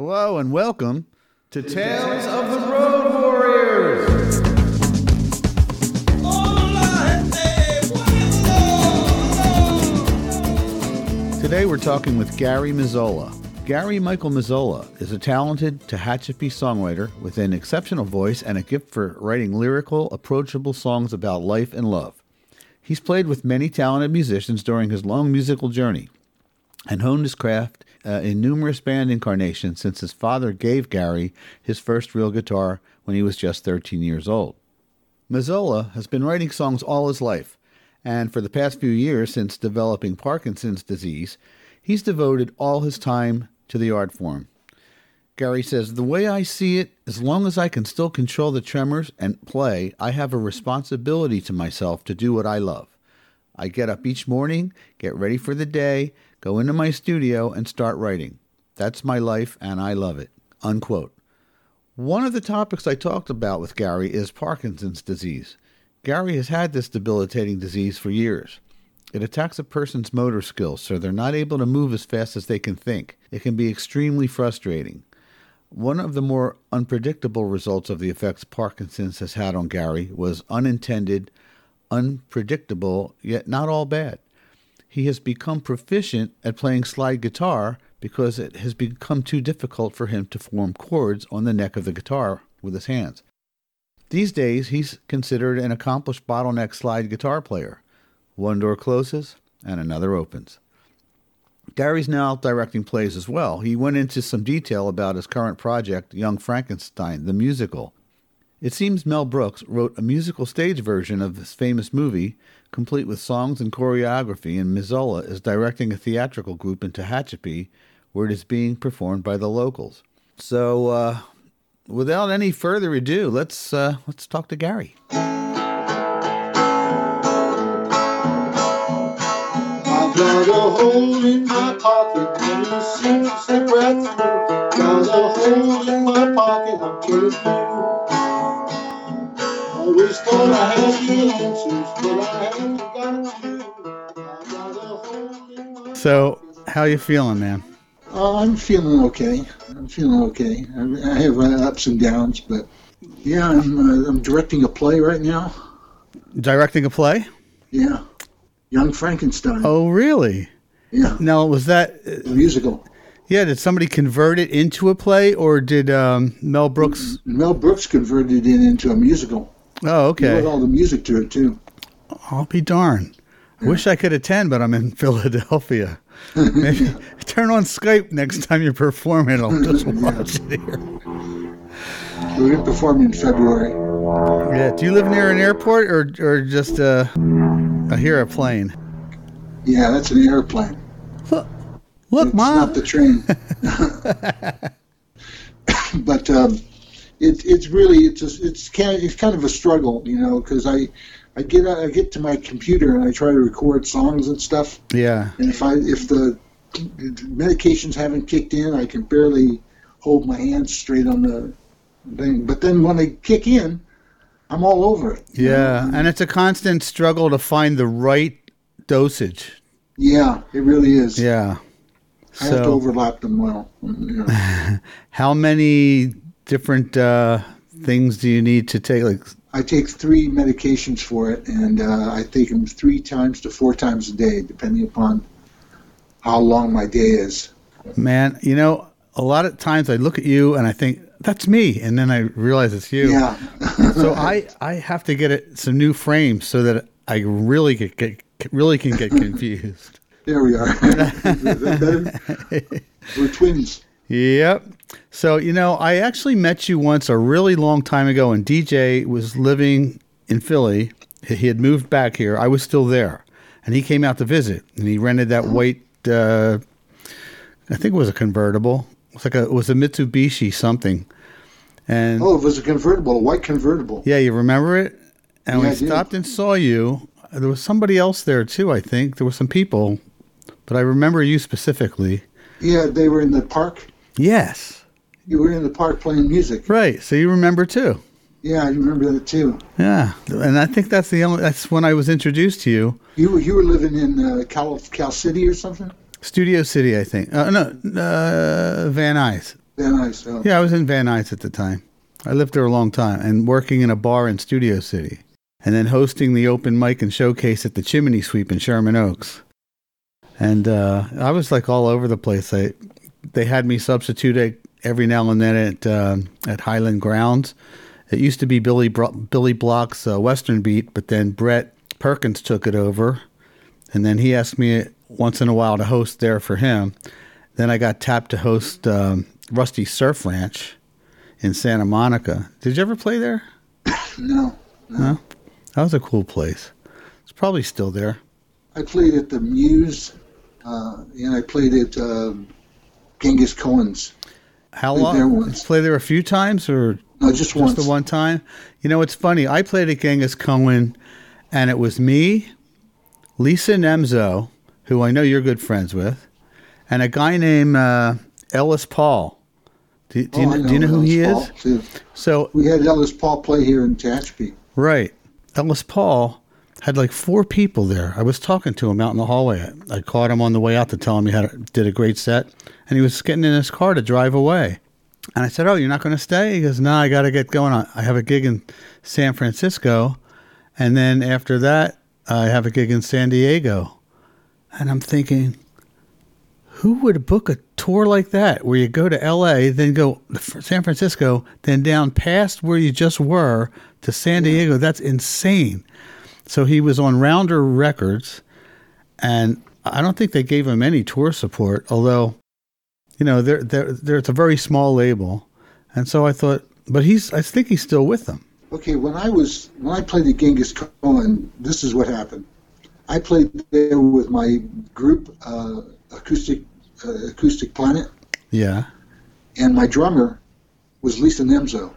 Hello and welcome to Tales of the Road Warriors. Today we're talking with Gary Mazzola. Gary Michael Mazzola is a talented Tehachapi songwriter with an exceptional voice and a gift for writing lyrical, approachable songs about life and love. He's played with many talented musicians during his long musical journey and honed his craft uh, in numerous band incarnations since his father gave Gary his first real guitar when he was just 13 years old. Mazzola has been writing songs all his life, and for the past few years since developing Parkinson's disease, he's devoted all his time to the art form. Gary says, The way I see it, as long as I can still control the tremors and play, I have a responsibility to myself to do what I love. I get up each morning, get ready for the day, go into my studio, and start writing. That's my life, and I love it. Unquote. One of the topics I talked about with Gary is Parkinson's disease. Gary has had this debilitating disease for years. It attacks a person's motor skills, so they're not able to move as fast as they can think. It can be extremely frustrating. One of the more unpredictable results of the effects Parkinson's has had on Gary was unintended, unpredictable, yet not all bad. He has become proficient at playing slide guitar because it has become too difficult for him to form chords on the neck of the guitar with his hands. These days, he's considered an accomplished bottleneck slide guitar player. One door closes and another opens. Gary's now directing plays as well. He went into some detail about his current project, Young Frankenstein, the musical. It seems Mel Brooks wrote a musical stage version of this famous movie, complete with songs and choreography, and Mazzola is directing a theatrical group in Tehachapi where it is being performed by the locals. So, uh, without any further ado, let's uh, let's talk to Gary. I've got a hole in my pocket and it seems to right through. Got a hole in my pocket, I'm killing you. Always thought I had the answers, but I haven't got a few. I got a hole in my So, how you feeling, man? Uh, I'm feeling okay. I'm feeling okay. I, I have uh, ups and downs, but yeah, I'm uh, I'm directing a play right now. Directing a play? Yeah, Young Frankenstein. Oh, really? Yeah, Now, was that a musical. yeah? Did somebody convert it into a play, or did um, Mel Brooks? Mel Brooks converted it into a musical. Oh, He wrote all the music to it too. I'll be darned. I wish I could attend, but I'm in Philadelphia. Maybe turn on Skype next time you perform performing. I'll just watch it here. We're to perform in February. Yeah. Do you live near an airport, or or just uh, I hear a plane? Yeah, that's an airplane. Look, It's mom. not the train. but um, it, it's really it's a, it's kind it's kind of a struggle, you know, because I I get I get to my computer and I try to record songs and stuff, yeah. and if I if the medications haven't kicked in, I can barely hold my hands straight on the thing. But then when they kick in, I'm all over it. Yeah, know? and it's a constant struggle to find the right dosage. yeah, it really is. Yeah. I have to So, overlap them well. Mm, you know. how many different uh, things do you need to take? Like, I take three medications for it, and uh, I take them three times to four times a day, depending upon how long my day is. man, you know, a lot of times I look at you and I think that's me, and then I realize it's you. Yeah. So I I have to get it some new frames so that I really get, get really can get confused. there we are. We're twins. Yep. So, you know, I actually met you once a really long time ago, and DJ was living in Philly. He had moved back here. I was still there. And he came out to visit, and he rented that white, uh, I think it was a convertible. It was like a, it was a Mitsubishi something. And Oh, it was a convertible, a white convertible. yeah, you remember it? And Yeah, we stopped and saw you. There was somebody else there too, I think. There were some people, but I remember you specifically. Yeah, they were in the park. Yes. You were in the park playing music. Right. So you remember too. Yeah, I remember that too. Yeah, and I think that's the only. That's when I was introduced to you. You were you were living in uh, Cal Cal City or something. Studio City, I think. Uh, no, uh, Van Nuys. Van Nuys. Oh. Yeah, I was in Van Nuys at the time. I lived there a long time and working in a bar in Studio City and then hosting the open mic and showcase at the Chimney Sweep in Sherman Oaks. And uh, I was like all over the place. I, they had me substitute every now and then at uh, at Highland Grounds. It used to be Billy Bro- Billy Block's uh, Western Beat, but then Brett Perkins took it over, and then he asked me once in a while to host there for him. Then I got tapped to host um, Rusty Surf Ranch in Santa Monica. Did you ever play there? No, no. No? That was a cool place. It's probably still there. I played at the Muse, uh, and I played at um Genghis Cohen's. How long? there Did once. play there a few times or No, just, just once. the one time? You know, it's funny. I played at Genghis Cohen, and it was me, Lisa Nemzo, who I know you're good friends with, and a guy named uh, Ellis Paul. Do, do, Oh, you, I do you know who Ellis he Paul, is? too. So, We had Ellis Paul play here in Tehachapi. right. Ellis Paul had like four people there. I was talking to him out in the hallway. I, I caught him on the way out to tell him he had a, did a great set, and he was getting in his car to drive away. And I said, "Oh, you're not going to stay?" He goes, "No, I got to get going. I have a gig in San Francisco, and then after that, I have a gig in San Diego." And I'm thinking, who would book a tour like that, where you go to L.A., then go to San Francisco, then down past where you just were to San Diego? That's insane. So he was on Rounder Records, and I don't think they gave him any tour support, although, you know, they're, they're, they're, it's a very small label. And so I thought, but he's, I think he's still with them. Okay, when I was when I played at Genghis Khan, this is what happened. I played there with my group, uh, acoustic uh, acoustic planet, Yeah. and my drummer was Lisa Nemzo.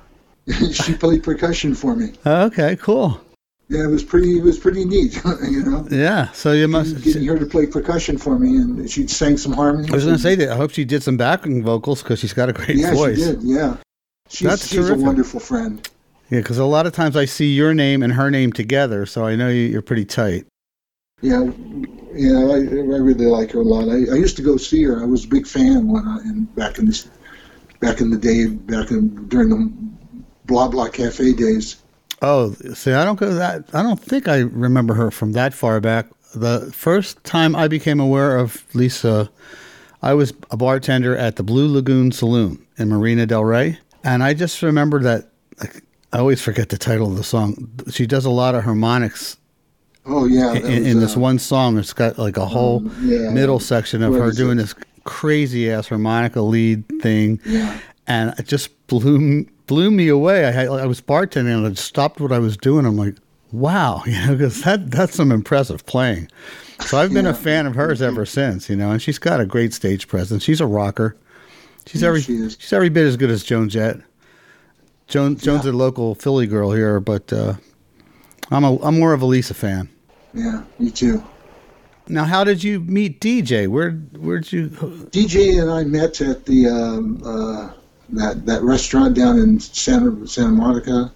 she played percussion for me. Okay, cool. Yeah, it was pretty. It was pretty neat, you know. Yeah. So you must. Getting her to play percussion for me, and she sang some harmonies. I was going to say that. I hope she did some backing vocals because she's got a great yeah, voice. she did. Yeah, she's, That's she's a wonderful friend. Yeah, because a lot of times I see your name and her name together, so I know you, you're pretty tight. Yeah, yeah, I, I really like her a lot. I, I used to go see her. I was a big fan when I in back in this back in the day, back in during the blah blah cafe days. Oh, see, I don't go that. I don't think I remember her from that far back. The first time I became aware of Lisa, I was a bartender at the Blue Lagoon Saloon in Marina Del Rey, and I just remember that. Like, I always forget the title of the song. She does a lot of harmonics Oh yeah, in, was, in this uh, one song. It's got like a whole yeah. middle section of her doing it? this crazy ass harmonica lead thing, Yeah, and it just blew blew me away. I had, I was bartending and I stopped what I was doing. I'm like, wow, you know, because that that's some impressive playing. So I've been a fan of hers ever since, you know, and she's got a great stage presence. She's a rocker. She's Yeah, every she is. she's every bit as good as Joan Jett. Joan Joan's a local Philly girl here, but uh, I'm a I'm more of a Lisa fan. yeah, me too. Now, how did you meet DJ? Where where'd you? DJ and I met at the um, uh, that that restaurant down in Santa Santa Monica.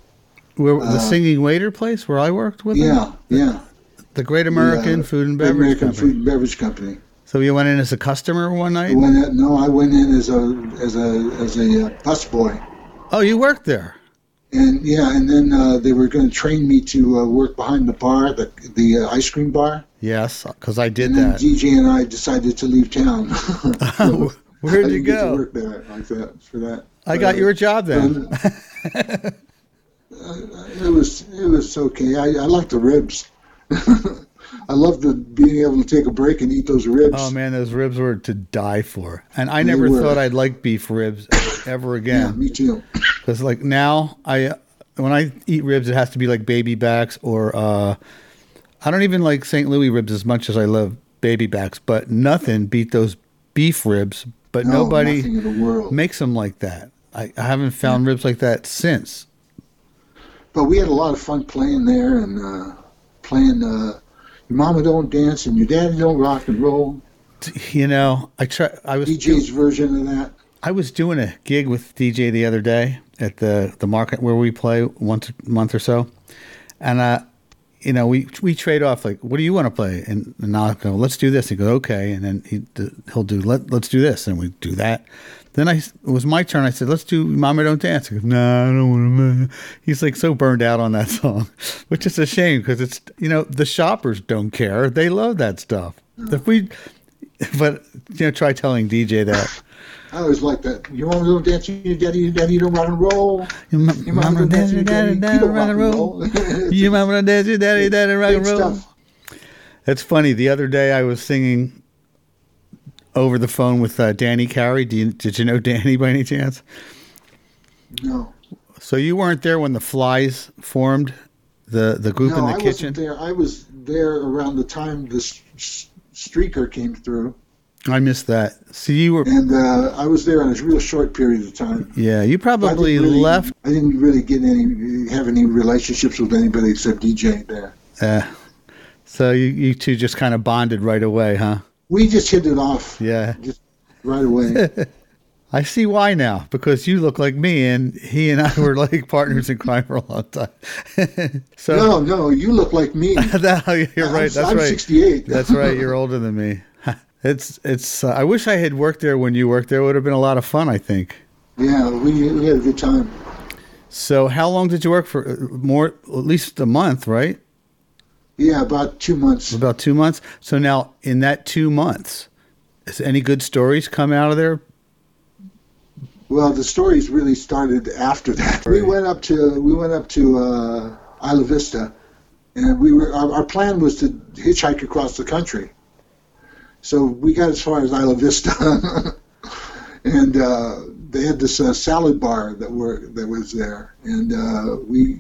Where the Uh, singing waiter place where I worked with? Yeah, yeah. the Great American The, uh, Food and Beverage American Company. Food and Beverage Company. So you went in as a customer one I night? went in, no, I went in as a as a as a uh, busboy. Oh, you worked there. And yeah, and then uh, they were going to train me to uh, work behind the bar, the the uh, ice cream bar. Yes, because I did and then that. DJ and I decided to leave town. So Where'd you didn't get to go? work there like that for that. I got Uh, you a job then. uh, it was it was okay. I, I like the ribs. I love the being able to take a break and eat those ribs. Oh man, those ribs were to die for. And I They never were. thought I'd like beef ribs ever again. yeah, me too. Because like now, I when I eat ribs, it has to be like baby backs or uh, I don't even like St. Louis ribs as much as I love baby backs. But nothing beat those beef ribs. But No, nobody the world. makes them like that. I, I haven't found ribs like that since. But we had a lot of fun playing there and uh, playing. Uh, your mama don't dance and your daddy don't rock and roll. You know, I try. I was DJ's version of that. I was doing a gig with DJ the other day at the the market where we play once a month or so, and uh, you know, we we trade off like, what do you want to play? And, and I'll go, let's do this. He goes, okay, and then he he'll do let let's do this, and we do that. Then I it was my turn. I said, let's do Mama Don't Dance. He goes, no, I don't want to. He's like so burned out on that song, which is a shame because it's you know the shoppers don't care. They love that stuff. If we, but you know, try telling DJ that. I always like that. You want to go dance? Your daddy, your daddy don't rock and roll. Your ma- Your mama don't dance, your daddy, daddy, don't rock and roll. Your mama don't dance, your daddy, daddy, rock and roll. That's funny. The other day I was singing over the phone with uh, Danny Carey. Do you, did you know Danny by any chance? No, So you weren't there when the Flies formed the the group no, in the I kitchen. wasn't there. I was there around the time this s- streaker came through, I missed that. So you were and uh, I was there in a real short period of time. yeah. You probably didn't really- left. I didn't really get any have any relationships with anybody except DJ there. Uh, so you you two just kind of bonded right away, huh? We just hit it off Yeah. right away. I see why now because you look like me, and he and I were like partners in crime for a long time. so no, no, you look like me. that, you're right. I'm, That's I'm right. 68. That's right. You're older than me. It's it's. Uh, I wish I had worked there when you worked there. It would have been a lot of fun. I think. yeah, we, we had a good time. So, how long did you work for? More, at least a month, right? Yeah, about two months. About two months. So now, in that two months, has any good stories come out of there? Well, the stories really started after that. We went up to we went up to uh, Isla Vista, and we were our, our plan was to hitchhike across the country. So we got as far as Isla Vista, and uh, they had this uh, salad bar that were that was there, and uh, we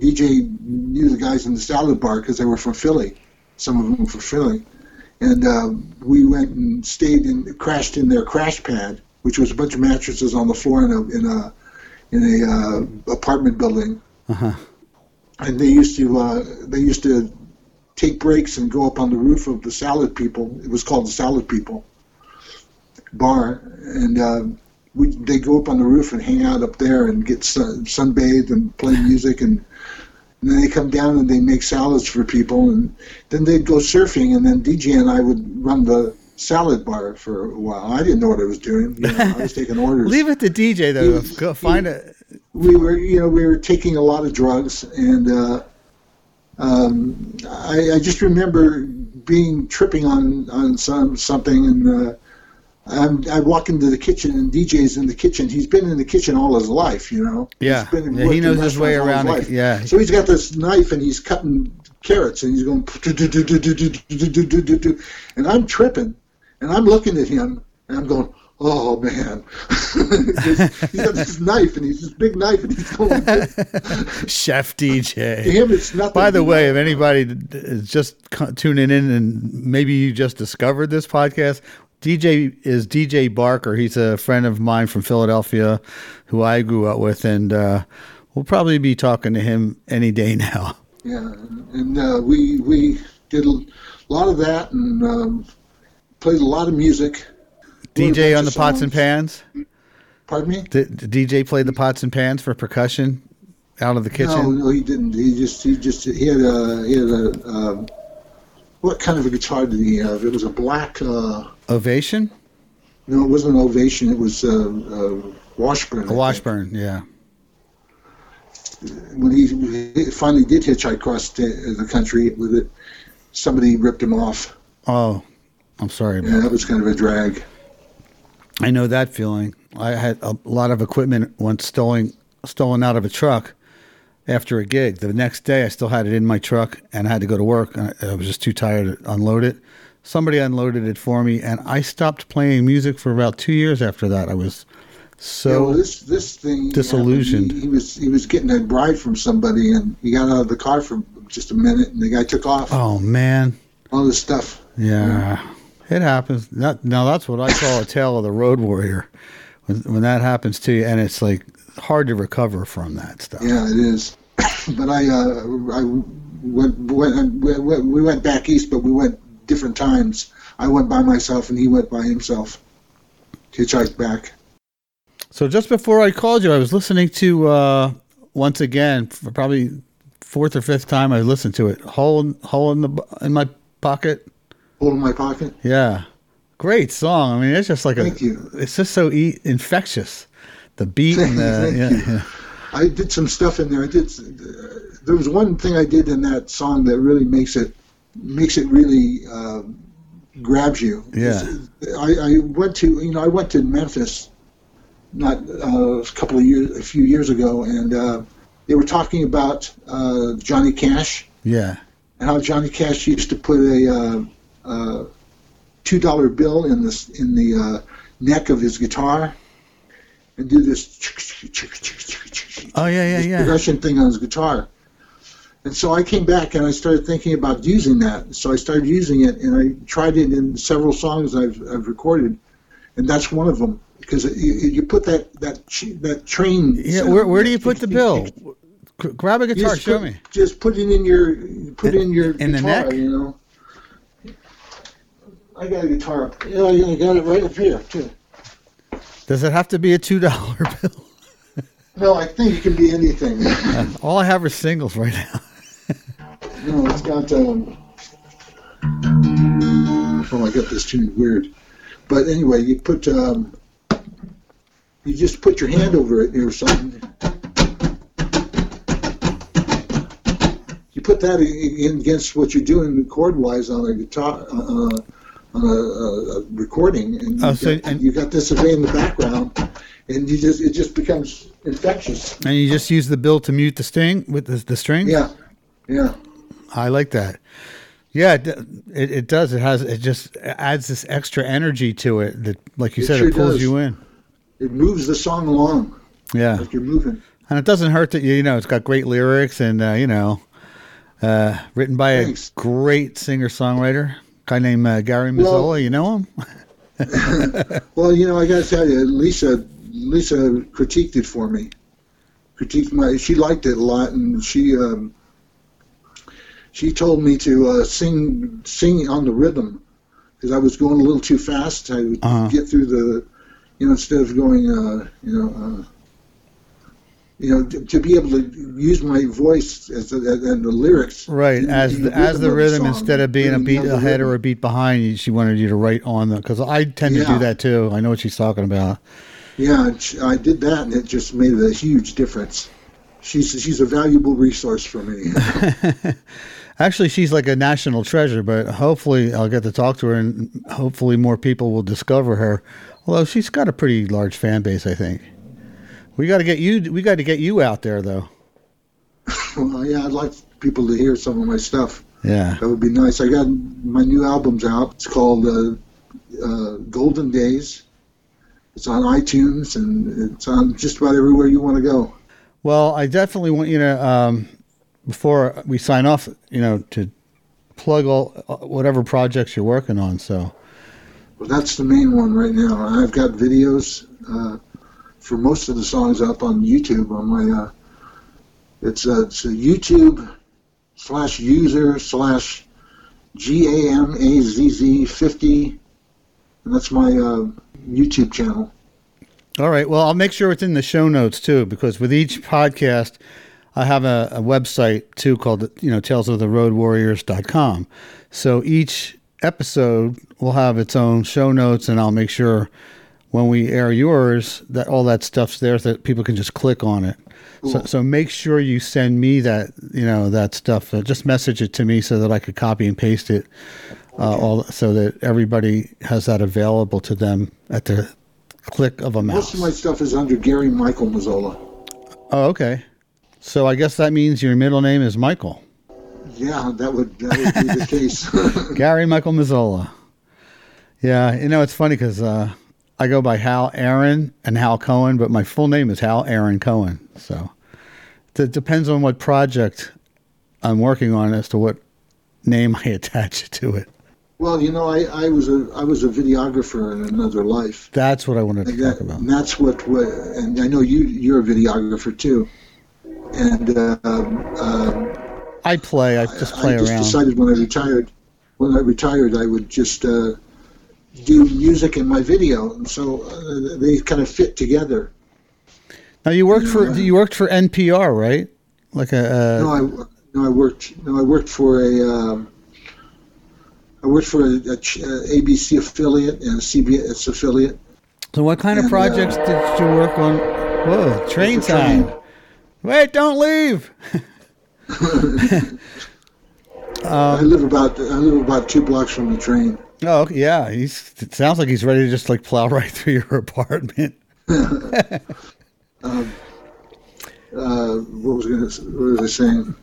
DJ knew the guys in the salad bar because they were from Philly. Some of them were from Philly, and uh, we went and stayed in crashed in their crash pad which was a bunch of mattresses on the floor in a in a in a uh, apartment building. Uh-huh. And they used to uh, they used to take breaks and go up on the roof of the Salad People. It was called the Salad People bar, and uh, we they go up on the roof and hang out up there and get sun, sunbathed and play music and. And then they come down and they make salads for people, and then they'd go surfing, and then DJ and I would run the salad bar for a while. I didn't know what I was doing. You know, I was taking orders. Leave it to DJ though. Was- Go find it. we were, you know, we were taking a lot of drugs, and uh, um, I, I just remember being tripping on on some something, and uh, I'm, I walk into the kitchen, and DJ's in the kitchen. He's been in the kitchen all his life, you know. Yeah. He's been Yeah, he knows his way around his it. Yeah. So he's got this knife, and he's cutting carrots, and he's going, and I'm tripping, and I'm looking at him, and I'm going. Oh man! he's got this knife, and he's this big knife, and he's going. Chef To DJ. him, it's nothing. By the way, if anybody is just tuning in and maybe you just discovered this podcast, DJ is DJ Barker. He's a friend of mine from Philadelphia who I grew up with, and uh, we'll probably be talking to him any day now. Yeah, and uh, we we did a lot of that and um, played a lot of music. A DJ on the pots and pans. Pardon me? Did, did DJ play the pots and pans for percussion out of the kitchen? no, no, he didn't. He just he just he had a he had a um, what kind of a guitar did he have? It was a black. Uh, Ovation? no, it wasn't an Ovation. It was uh, uh, Washburn. I A think. Washburn, yeah. When he, finally did hitchhike across the, the country with it, somebody ripped him off. Oh, I'm sorry. Yeah, that was kind of a drag. I know that feeling. I had a lot of equipment once stolen stolen out of a truck after a gig. The next day, I still had it in my truck and I had to go to work. I, I was just too tired to unload it. Somebody unloaded it for me, and I stopped playing music for about two years after that. I was Yeah, so well, this this thing disillusioned. He, he was he was getting a bride from somebody, and he got out of the car for just a minute, and the guy took off. oh man, All this stuff. yeah, it happens. That, now that's what I call a tale of the road warrior. When, when that happens to you, and it's like hard to recover from that stuff. Yeah, it is. but I uh, I went, went we went we went back east, but we went different times. I went by myself, and he went by himself. Hitchhiked back. So just before I called you, I was listening to uh, once again for probably fourth or fifth time I listened to it. Hole in, hole in the in my pocket. Hole in my pocket. Yeah, great song. I mean, it's just like a. Thank you. It's just so e- infectious. The beat and the Thank yeah, you. yeah. I did some stuff in there. I did. There was one thing I did in that song that really makes it makes it really uh, grabs you. Yeah. I, I went to you know I went to Memphis not uh, a couple of years a few years ago and uh, they were talking about uh, Johnny Cash yeah. and how Johnny Cash used to put a uh, uh, two dollar bill in this in the uh, neck of his guitar and do this Oh yeah, yeah, yeah. progression thing on his guitar. And so I came back and I started thinking about using that. So I started using it and I tried it in several songs I've, I've recorded, and that's one of them because you, you put that that that train. Yeah, where, where do you put the bill? tick, tick. G- Grab a guitar, just show put, me. Just put it in your put it in your In the neck? You know. I got a guitar. Yeah, I got it right up here too. Does it have to be a two dollar bill? No, I think it can be anything. All I have are singles right now. No, it's got. Um, oh, I got this tuned weird. But anyway, you put. Um, you just put your hand over it or something. You put that in in against what you're doing chord wise on a guitar, uh, on a, a, recording, and you, Oh, so- got, and- you got this array in the background, and you just it just becomes infectious. And you just use the bill to mute the sting with the, the string. Yeah, yeah. I like that. Yeah, it, it, it does. It has. It just adds this extra energy to it that, like you It said, sure it pulls does. you in. It moves the song along Yeah, like you're moving. and it doesn't hurt that you you know it's got great lyrics and uh, you know, uh, written by a great singer songwriter guy named uh, Gary Mazzola. Well- you know him? Well, you know, I got to tell you, Lisa, Lisa critiqued it for me. Critiqued my. She liked it a lot, and she um, she told me to uh, sing sing on the rhythm because I was going a little too fast. I would Uh-huh. get through the, you know, instead of going, uh, you know. Uh, you know, to, to be able to use my voice as the, and the lyrics, Right, as the, as the rhythm song, instead of being a beat ahead or a beat behind. you- She wanted you to write on the because I tend to do that too. I know what she's talking about. Yeah, I did that, and it just made a huge difference. She's she's a valuable resource for me. Actually, she's like a national treasure, but hopefully I'll get to talk to her and hopefully more people will discover her. Although she's got a pretty large fan base, I think. We got to get you we got to get you out there though. well, yeah, I'd like people to hear some of my stuff. Yeah. That would be nice. I got my new album's out. It's called uh, uh, Golden Days. It's on iTunes and it's on just about everywhere you want to go. Well, I definitely want you to um before we sign off, you know, to plug all whatever projects you're working on. So, Well, that's the main one right now. I've got videos uh, for most of the songs up on YouTube on my. Uh, it's uh, it's a YouTube slash user slash G A M A Z Z fifty, and that's my uh, YouTube channel. All right. Well, I'll make sure it's in the show notes too, because with each podcast, I have a, a website too called, you know, talesoftheroadwarriors.com. So each episode will have its own show notes, and I'll make sure when we air yours that all that stuff's there so that people can just click on it. So, Cool. so make sure you send me that, you know, that stuff. Uh, just message it to me so that I could copy and paste it, uh, all so that everybody has that available to them at the click of a mouse. Most of my stuff is under Gary Michael Mazzola. Oh, okay. So I guess that means your middle name is Michael. Yeah, that would that would be the case. Gary Michael Mazzola. Yeah, you know, it's funny because uh, I go by Hal Aaron and Hal Cohen, but my full name is Hal Aaron Cohen. So it depends on what project I'm working on as to what name I attach to it. well, you know, I, I was a I was a videographer in another life. That's what I wanted to And, talk that, about. and that's what, what, and I know you, you're a videographer too. And uh, um, I play, I just play I just around. decided when I retired, when I retired, I would just uh, do music in my video, and so uh, they kind of fit together. Now you worked for you worked for NPR, right? Like a uh, No, No, I worked. No, I worked for a. Um, I worked for a, a, a ABC affiliate and a CBS affiliate. So, what kind of projects uh, did you work on? Whoa, train time. Wait, don't leave. I live about. I live about two blocks from the train. Oh, yeah. He's. It sounds like he's ready to just like plow right through your apartment. Uh, what was gonna? What was I saying?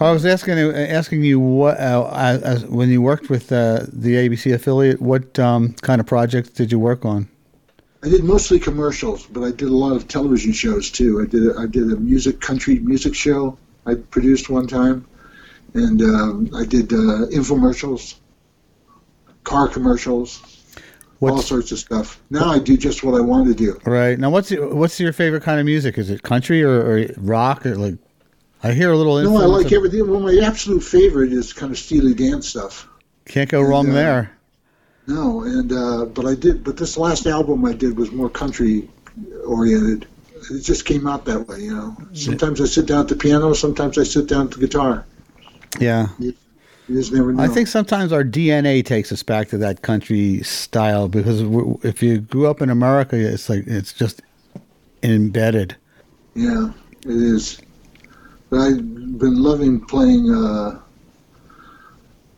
I was asking asking you what uh, as, as, when you worked with uh, the ABC affiliate, what um, kind of projects did you work on? I did mostly commercials, but I did a lot of television shows too. I did. A, I did a music country music show. I produced one time, and um, I did uh, infomercials, car commercials, all sorts of stuff. Now I do just what I want to do. right now? What's your, what's your favorite kind of music? Is it country or, or rock or like? I hear a little. No, I like of- everything. Well, my absolute favorite is kind of Steely Dan stuff. Can't go wrong Yeah. there. No, and uh, but I did. But this last album I did was more country oriented. It just came out that way, you know. Sometimes I sit down at the piano. Sometimes I sit down at the guitar. Yeah. You just never know. I think sometimes our DNA takes us back to that country style because if you grew up in America, it's like it's just embedded. Yeah, it is. But I've been loving playing. Uh,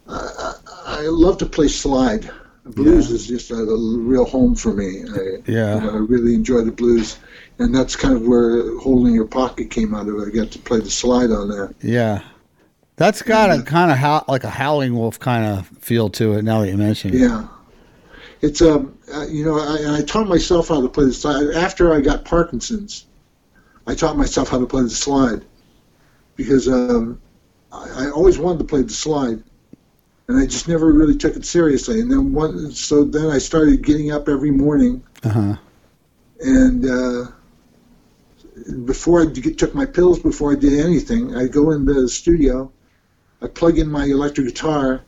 I, I I love to play slide. Blues Yeah. is just a, a real home for me. I, Yeah. you know, I really enjoy the blues, and that's kind of where "Holding Your Pocket" came out of. I got to play the slide on that. Yeah, that's got a kind of how like a howling wolf kind of feel to it. Now that you mention it. Yeah, it's um, uh, you know, I, and I taught myself how to play the slide after I got Parkinson's. I taught myself how to play the slide because um, I, I always wanted to play the slide, and I just never really took it seriously. And then one, so then I started getting up every morning, Uh huh. and uh, before I took my pills, before I did anything, I go in the studio, I plug in my electric guitar,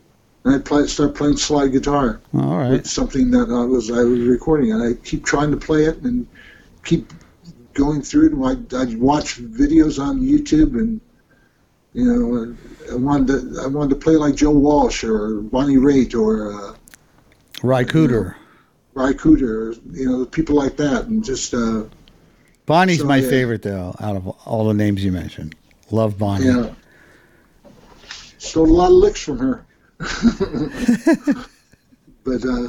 and I play, start playing slide guitar. All right. It's something that I was I was recording, and I keep trying to play it and keep going through it. And I I watch videos on YouTube, and you know, I wanted to I wanted to play like Joe Walsh or Bonnie Raitt or uh, Ry Cooder. Ry Cooder, or, you know, people like that, and just uh, Bonnie's So, my yeah. favorite though, out of all the names you mentioned. Love Bonnie. yeah. Stole a lot of licks from her, but uh,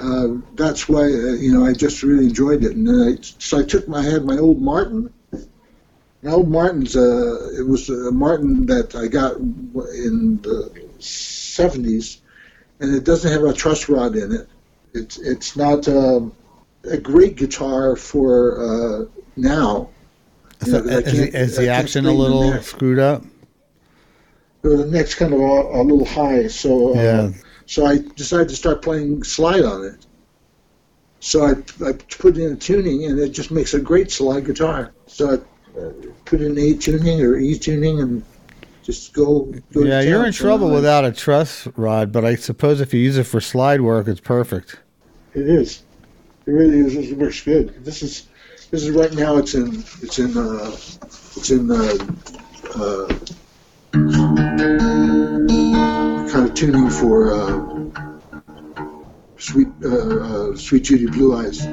uh, that's why uh, you know I just really enjoyed it. And I so I took my I had my old Martin. My old Martin's uh, it was a Martin that I got in the seventies, and it doesn't have a truss rod in it. It's it's not um, a great guitar for uh, now. You know, is the- is the action a little screwed up? The neck's kind of a, a little high, so uh, Yeah. so I decided to start playing slide on it. So I, I put in a tuning, and it just makes a great slide guitar. So I put in A tuning or E tuning, and just go. go Yeah, you're in trouble without a truss rod, but I suppose if you use it for slide work, it's perfect. It is. It really is. It works good. This is this is right now. It's in it's in uh, it's in uh, uh, kind of tuning for uh, sweet uh, uh, Suite Judy Blue Eyes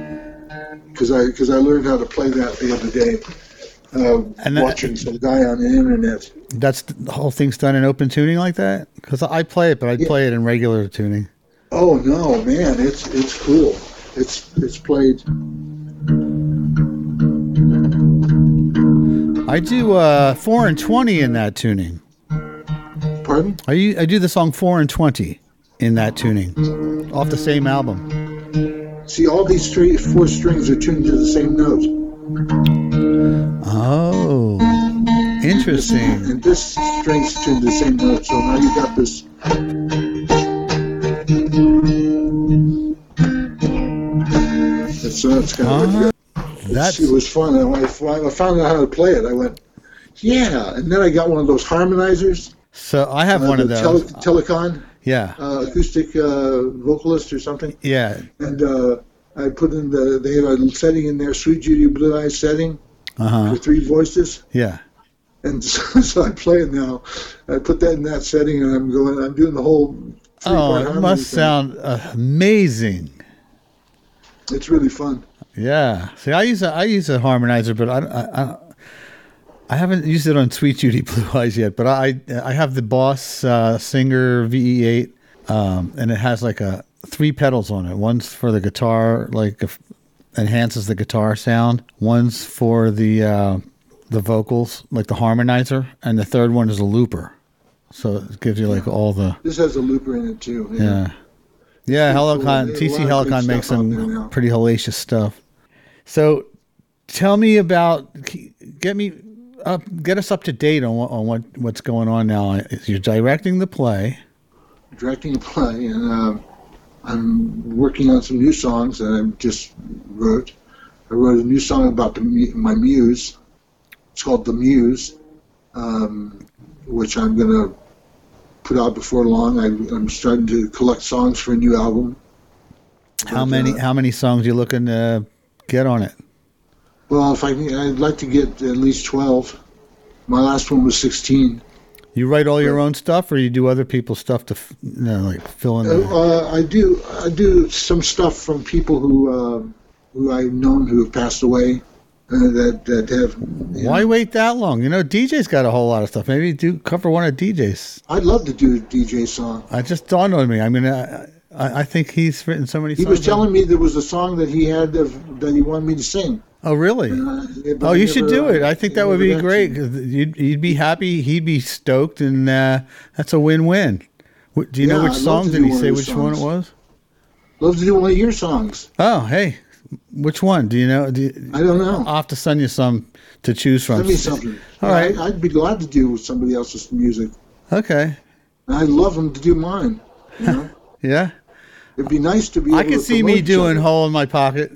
because I because I learned how to play that the other day. Uh, And that- watching some guy on the internet. That's the whole thing's done in open tuning like that. Because I play it, but I Yeah. play it in regular tuning. Oh no, man! It's it's cool. It's it's played. I do uh, four and twenty in that tuning. Pardon? I do the song four and twenty in that tuning, off the same album. See, all these three, four strings are tuned to the same note. Oh, interesting. And this string's tuned to the same note, so now you got this. Uh, it's kind of Uh-huh. That's it was fun. I I found out how to play it, I went, yeah. And then I got one of those harmonizers. So. I have uh, one of the those. Tele- Telecon Yeah, uh, acoustic uh, vocalist or something. yeah. And uh, I put in the they have a setting in there, Suite Judy Blue Eyes setting Uh huh. for three voices. Yeah. and so, so I play it now. I put that in that setting, and I'm going. I'm doing the whole. Oh, it must thing. sound amazing. It's really fun. Yeah. See, I use a I use a harmonizer, but I I, I, haven't used it on Suite Judy Blue Eyes yet. But I I have the Boss uh, Singer VE8, um, and it has like a three pedals on it. One's for the guitar, like if, enhances the guitar sound. One's for the uh, the vocals, like the harmonizer, and the third one is a looper. So it gives you like all the This has a looper in it too. yeah. Yeah, cool. Helicon, TC Helicon makes stuff out there some pretty hellacious stuff. So tell me about, get me up, get us up to date on on what, what's going on now. You're directing the play. directing a play, and uh, I'm working on some new songs that I just wrote. I wrote a new song about the, my muse. It's called The Muse, um, which I'm going to put out before long. I, I'm starting to collect songs for a new album. How But, many, uh, how many songs you looking to get on it? Well, if I can, I'd like to get at least 12. My last one was 16. You write all your own stuff or you do other people's stuff to, you know, like fill in the, Uh, I do I do some stuff from people who uh, who I've known who have passed away uh, that that have. why know, wait that long? You know, DJ's got a whole lot of stuff. Maybe do cover one of DJ's. I'd love to do a DJ song. I just dawned on me. I mean, I, I, I think he's written so many songs. He was telling me there was a song that he had of, that he wanted me to sing. Oh, really? Uh, Oh, I you should do it. I think that would be great. You'd, you'd be happy. He'd be stoked, and uh, that's a win-win. Do you know which I'd song? Did he say which his one it was? Love to do one of your songs. Oh, hey, which one? Do you know? Do you, I don't know. I'll have to send you some to choose from. Send me something. All right. I, I'd be glad to do somebody else's music. Okay. I'd love them to do mine. You know? Yeah. It'd be nice to be. I able could to see me doing other. "Hole in My Pocket."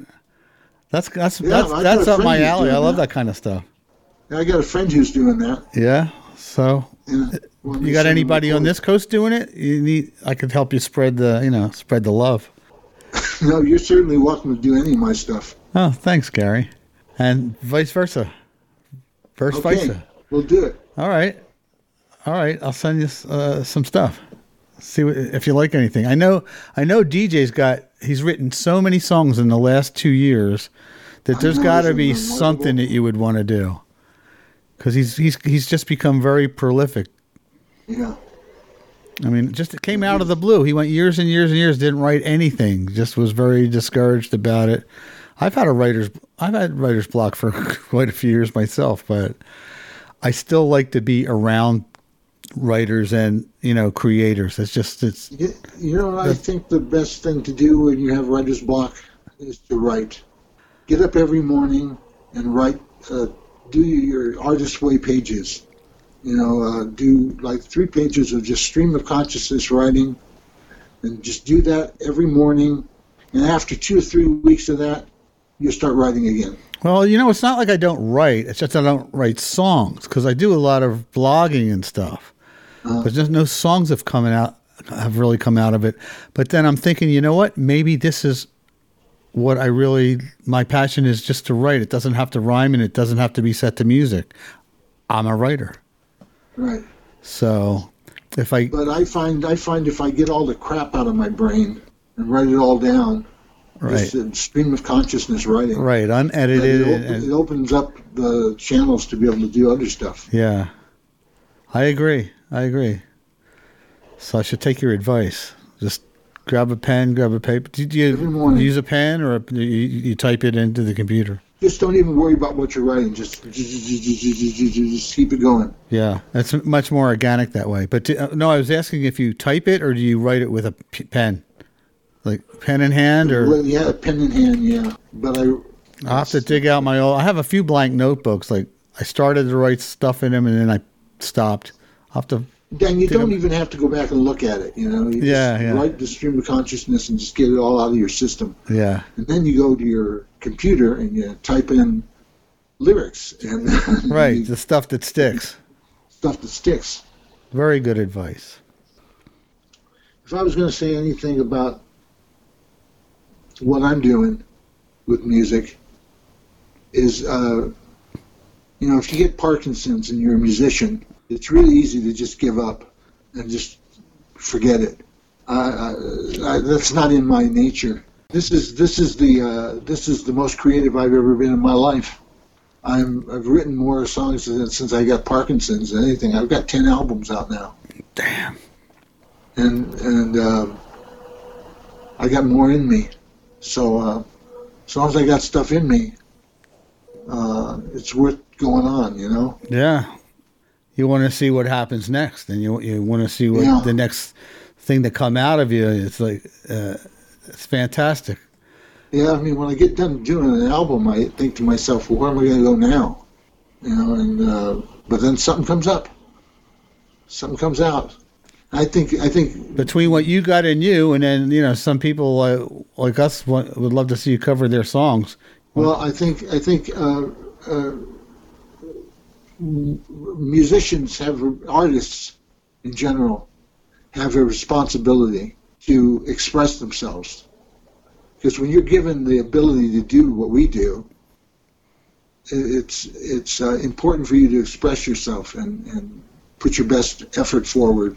That's that's Yeah, that's that's up my alley. I love that. that kind of stuff. Yeah, I got a friend who's doing that. Yeah. So And when you got anybody on this coast doing it? You need. I could help you spread the you know spread the love. No, you're certainly welcome to do any of my stuff. Oh, thanks, Gary. And vice versa. Vice Okay, versa. we'll do it. All right. All right. I'll send you uh, some stuff. See what, if you like anything. I know. I know. DJ's got. He's written so many songs in the last two years that there's got to be remarkable? something that you would want to do. Because he's he's he's just become very prolific. Yeah. I mean, just it came out of the blue. He went years and years and years, didn't write anything. Just was very discouraged about it. I've had a writer's, I've had writer's block for quite a few years myself, but I still like to be around writers and you know creators. It's just it's You, you know, I think the best thing to do when you have writer's block is to write. Get up every morning and write. Uh, do your artist way pages. You know, uh, do like three pages of just stream of consciousness writing, and just do that every morning. And after two or three weeks of that, you start writing again. well, you know, it's not like I don't write. It's just I don't write songs because I do a lot of blogging and stuff. Uh, But just no songs have come out have really come out of it. But then I'm thinking, you know what? Maybe this is what I really my passion is just to write. It doesn't have to rhyme and it doesn't have to be set to music. I'm a writer. right. So if I But I find I find if I get all the crap out of my brain and write it all down, right stream of consciousness writing. right It, unedited and, it opens up the channels to be able to do other stuff. yeah. I agree. I agree. So I should take your advice. Just grab a pen, grab a paper. Do you Every morning. use a pen or you, you type it into the computer? Just don't even worry about what you're writing. Just just keep it going. Yeah, it's much more organic that way. But do, uh, no, I was asking if you type it or do you write it with a p- pen, like pen in hand, or Well, yeah, pen in hand, yeah. But I I'll have to dig out my old. I have a few blank notebooks. Like I started to write stuff in them and then I stopped. I'll have to. Dan, you don't a- even have to go back and look at it. You know, you Yeah, just yeah. write the stream of consciousness and just get it all out of your system. Yeah, And then you go to your computer and you type in lyrics and right. The stuff that sticks. stuff that sticks. Very good advice. if I was going to say anything about what I'm doing with music, is uh, you know, if you get Parkinson's and you're a musician, it's really easy to just give up and just forget it. I, I, that's not in my nature. This is this is the uh, this is the most creative I've ever been in my life. I'm I've written more songs since I got Parkinson's than anything. I've got ten albums out now. Damn. And and uh, I got more in me. So uh, as long as I got stuff in me, uh, it's worth going on. You know. Yeah. You want to see what happens next, and you you want to see what Yeah. the next thing to come out of you. It's like uh, it's fantastic. Yeah, I mean, when I get done doing an album, I think to myself, well, where am I going to go now? You know, and uh, but then something comes up, something comes out. I think, I think, Between what you got in you, and then you know some people uh, like us want, would love to see you cover their songs. well, I think, I think uh, uh, musicians have, artists in general, have a responsibility to express themselves. Because when you're given the ability to do what we do, it's it's uh, important for you to express yourself and, and put your best effort forward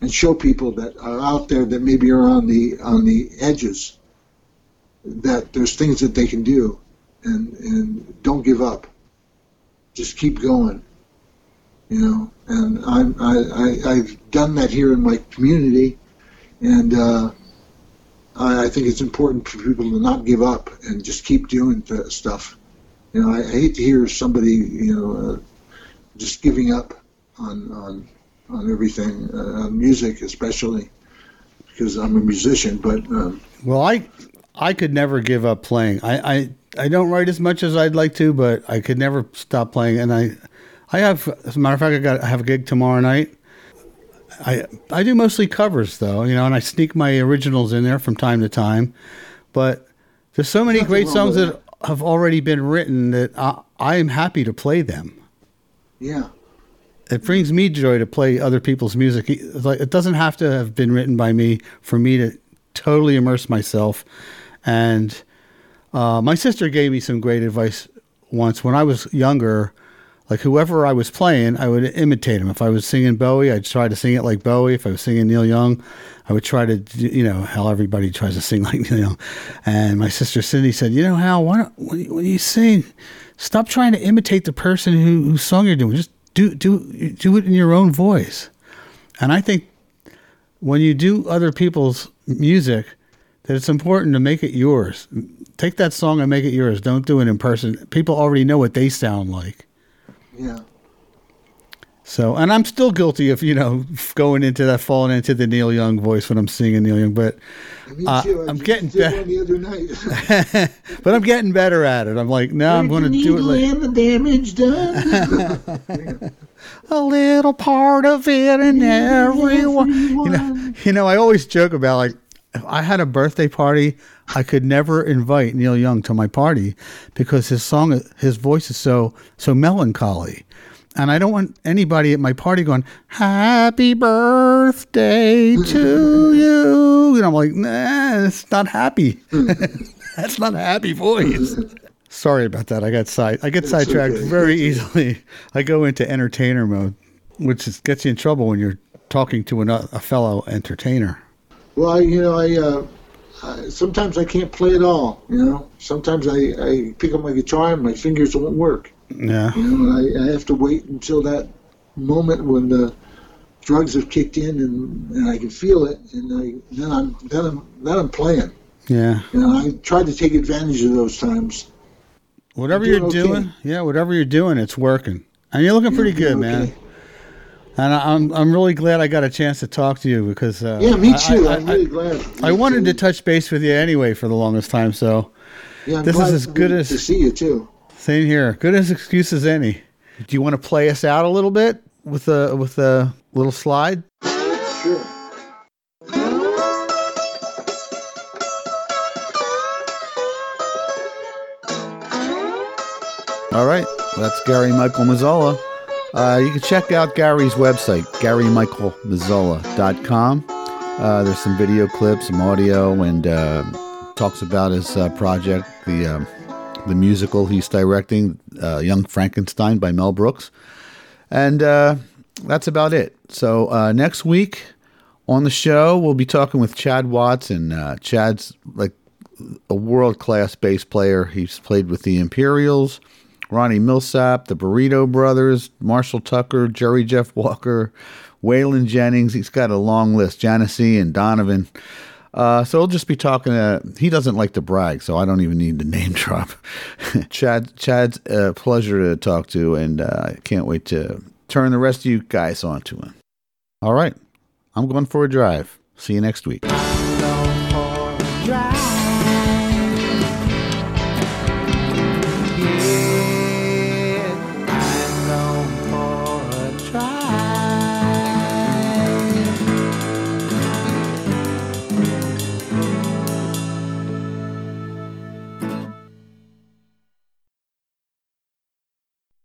and show people that are out there that maybe are on the on the edges that there's things that they can do and and don't give up just keep going you know and I'm, I, I I've done that here in my community and uh, I, I think it's important for people to not give up and just keep doing th- stuff you know, I, I hate to hear somebody, you know, uh, just giving up on on on everything, uh, on music especially, because I'm a musician. But um, Well, I I could never give up playing. I, I I don't write as much as I'd like to, but I could never stop playing. And I I have, as a matter of fact, I got I have a gig tomorrow night. I I do mostly covers though, you know, and I sneak my originals in there from time to time. But there's so many Nothing great songs with that have already been written that I, I am happy to play them. yeah, It brings me joy to play other people's music. It's like it doesn't have to have been written by me for me to totally immerse myself. And uh, my sister gave me some great advice once when I was younger. Like whoever I was playing, I would imitate him. If I was singing Bowie, I'd try to sing it like Bowie. If I was singing Neil Young, I would try to, you know, how everybody tries to sing like Neil Young. And my sister Cindy said, you know, Hal, why don't, when you, sing, stop trying to imitate the person who, whose song you're doing. Just do do do it in your own voice. And I think when you do other people's music, that it's important to make it yours. Take that song and make it yours. Don't do it in person. People already know what they sound like. yeah, So, and I'm still guilty of you know going into that, falling into the Neil Young voice when I'm singing Neil Young, but Uh, I'm getting better. one the other night. but I'm getting better at it. I'm like, no, I'm going to do it like and the damage done. a little part of it and everyone. You know, you know, I always joke about like if I had a birthday party, I could never invite Neil Young to my party because his song, his voice is so so melancholy, and I don't want anybody at my party going "Happy birthday to you." And I'm like, nah, it's not happy. That's not a happy voice. Sorry about that. I got side. I get sidetracked okay. very easily. I go into entertainer mode, which is, gets you in trouble when you're talking to an, a fellow entertainer. well, I, you know, I, uh, I sometimes I can't play at all. You know, sometimes I, I pick up my guitar and my fingers won't work. Yeah. You know, I, I have to wait until that moment when the drugs have kicked in and, and I can feel it, and I, then I'm then I'm then I'm playing. Yeah. You know, I try to take advantage of those times. Whatever You're you're doing okay. yeah, whatever you're doing, it's working. And you're looking pretty good, Okay. man. And I- I'm I'm really glad I got a chance to talk to you because uh, Yeah, me too. I, am really glad. I wanted to touch base with you anyway for the longest time. So Yeah, I'm this is as good as- to see you too. same here. Good as excuse as any. Do you want to play us out a little bit with a with a little slide? Sure. All right, that's Gary Michael Mazzola. Uh, you can check out Gary's website, GaryMichaelMazzola.com. Uh, there's some video clips, some audio, and uh, talks about his uh, project, the um, the musical he's directing, uh, Young Frankenstein by Mel Brooks. And uh, that's about it. So uh, next week on the show, we'll be talking with Chad Watson. Uh, Chad's like a world class bass player. He's played with the Imperials, Ronnie Milsap, the Burrito Brothers, Marshall Tucker, Jerry Jeff Walker, Waylon Jennings. He's got a long list, Janissie and Donovan. Uh, so we'll just be talking. Uh, he doesn't like to brag, so I don't even need to name drop. Chad, Chad's a pleasure to talk to, and uh, I can't wait to turn the rest of you guys on to him. All right, I'm going for a drive. See you next week.